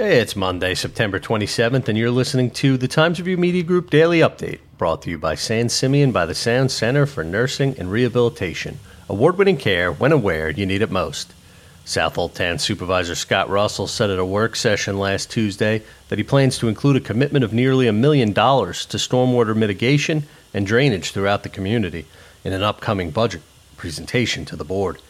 It's Monday, September 27th, and you're listening to the Times Review Media Group Daily Update, brought to you by San Simeon by the Sound Center for Nursing and Rehabilitation. Award winning care when and where you need it most. Southold Town Supervisor Scott Russell said at a work session last Tuesday that he plans to include a commitment of nearly a million dollars to stormwater mitigation and drainage throughout the community in an upcoming budget presentation to the board.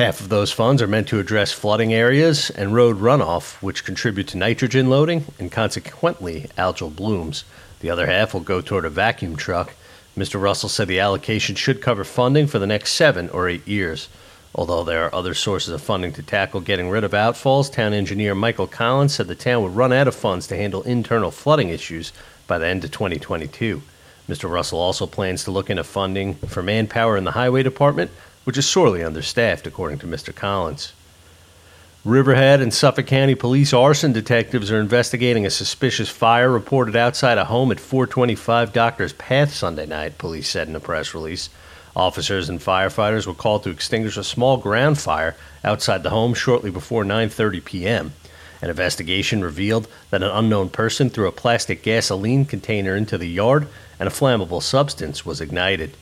Half of those funds are meant to address flooding areas and road runoff, which contribute to nitrogen loading and consequently algal blooms. The other half will go toward a vacuum truck. Mr. Russell said the allocation should cover funding for the next seven or eight years. Although there are other sources of funding to tackle getting rid of outfalls, town engineer Michael Collins said the town would run out of funds to handle internal flooding issues by the end of 2022. Mr. Russell also plans to look into funding for manpower in the highway department which is sorely understaffed, according to Mr. Collins. Riverhead and Suffolk County Police arson detectives are investigating a suspicious fire reported outside a home at 425 Doctors Path Sunday night, police said in a press release. Officers and firefighters were called to extinguish a small ground fire outside the home shortly before 9:30 p.m. An investigation revealed that an unknown person threw a plastic gasoline container into the yard and a flammable substance was ignited.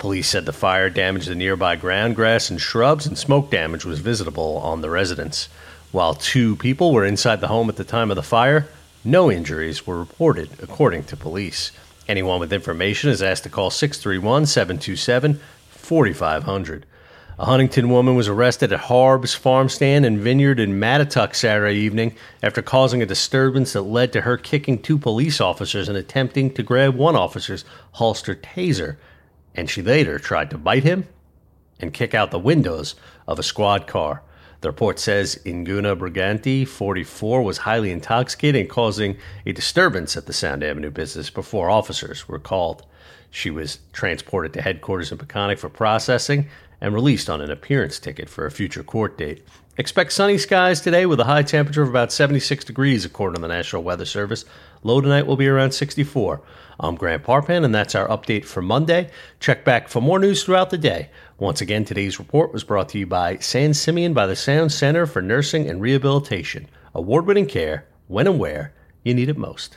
Police said the fire damaged the nearby ground grass and shrubs, and smoke damage was visible on the residence. While two people were inside the home at the time of the fire, no injuries were reported, according to police. Anyone with information is asked to call 631 727 4500. A Huntington woman was arrested at Harbes farm stand and vineyard in Mattituck Saturday evening after causing a disturbance that led to her kicking two police officers and attempting to grab one officer's holster taser and she later tried to bite him and kick out the windows of a squad car. The report says Inguna Briganti, 44, was highly intoxicated and causing a disturbance at the Sound Avenue business before officers were called. She was transported to headquarters in Peconic for processing and released on an appearance ticket for a future court date. Expect sunny skies today with a high temperature of about 76 degrees, according to the National Weather Service. Low tonight will be around 64. I'm Grant Parpan, and that's our update for Monday. Check back for more news throughout the day. Once again, today's report was brought to you by San Simeon by the Sound Center for Nursing and Rehabilitation. Award winning care when and where you need it most.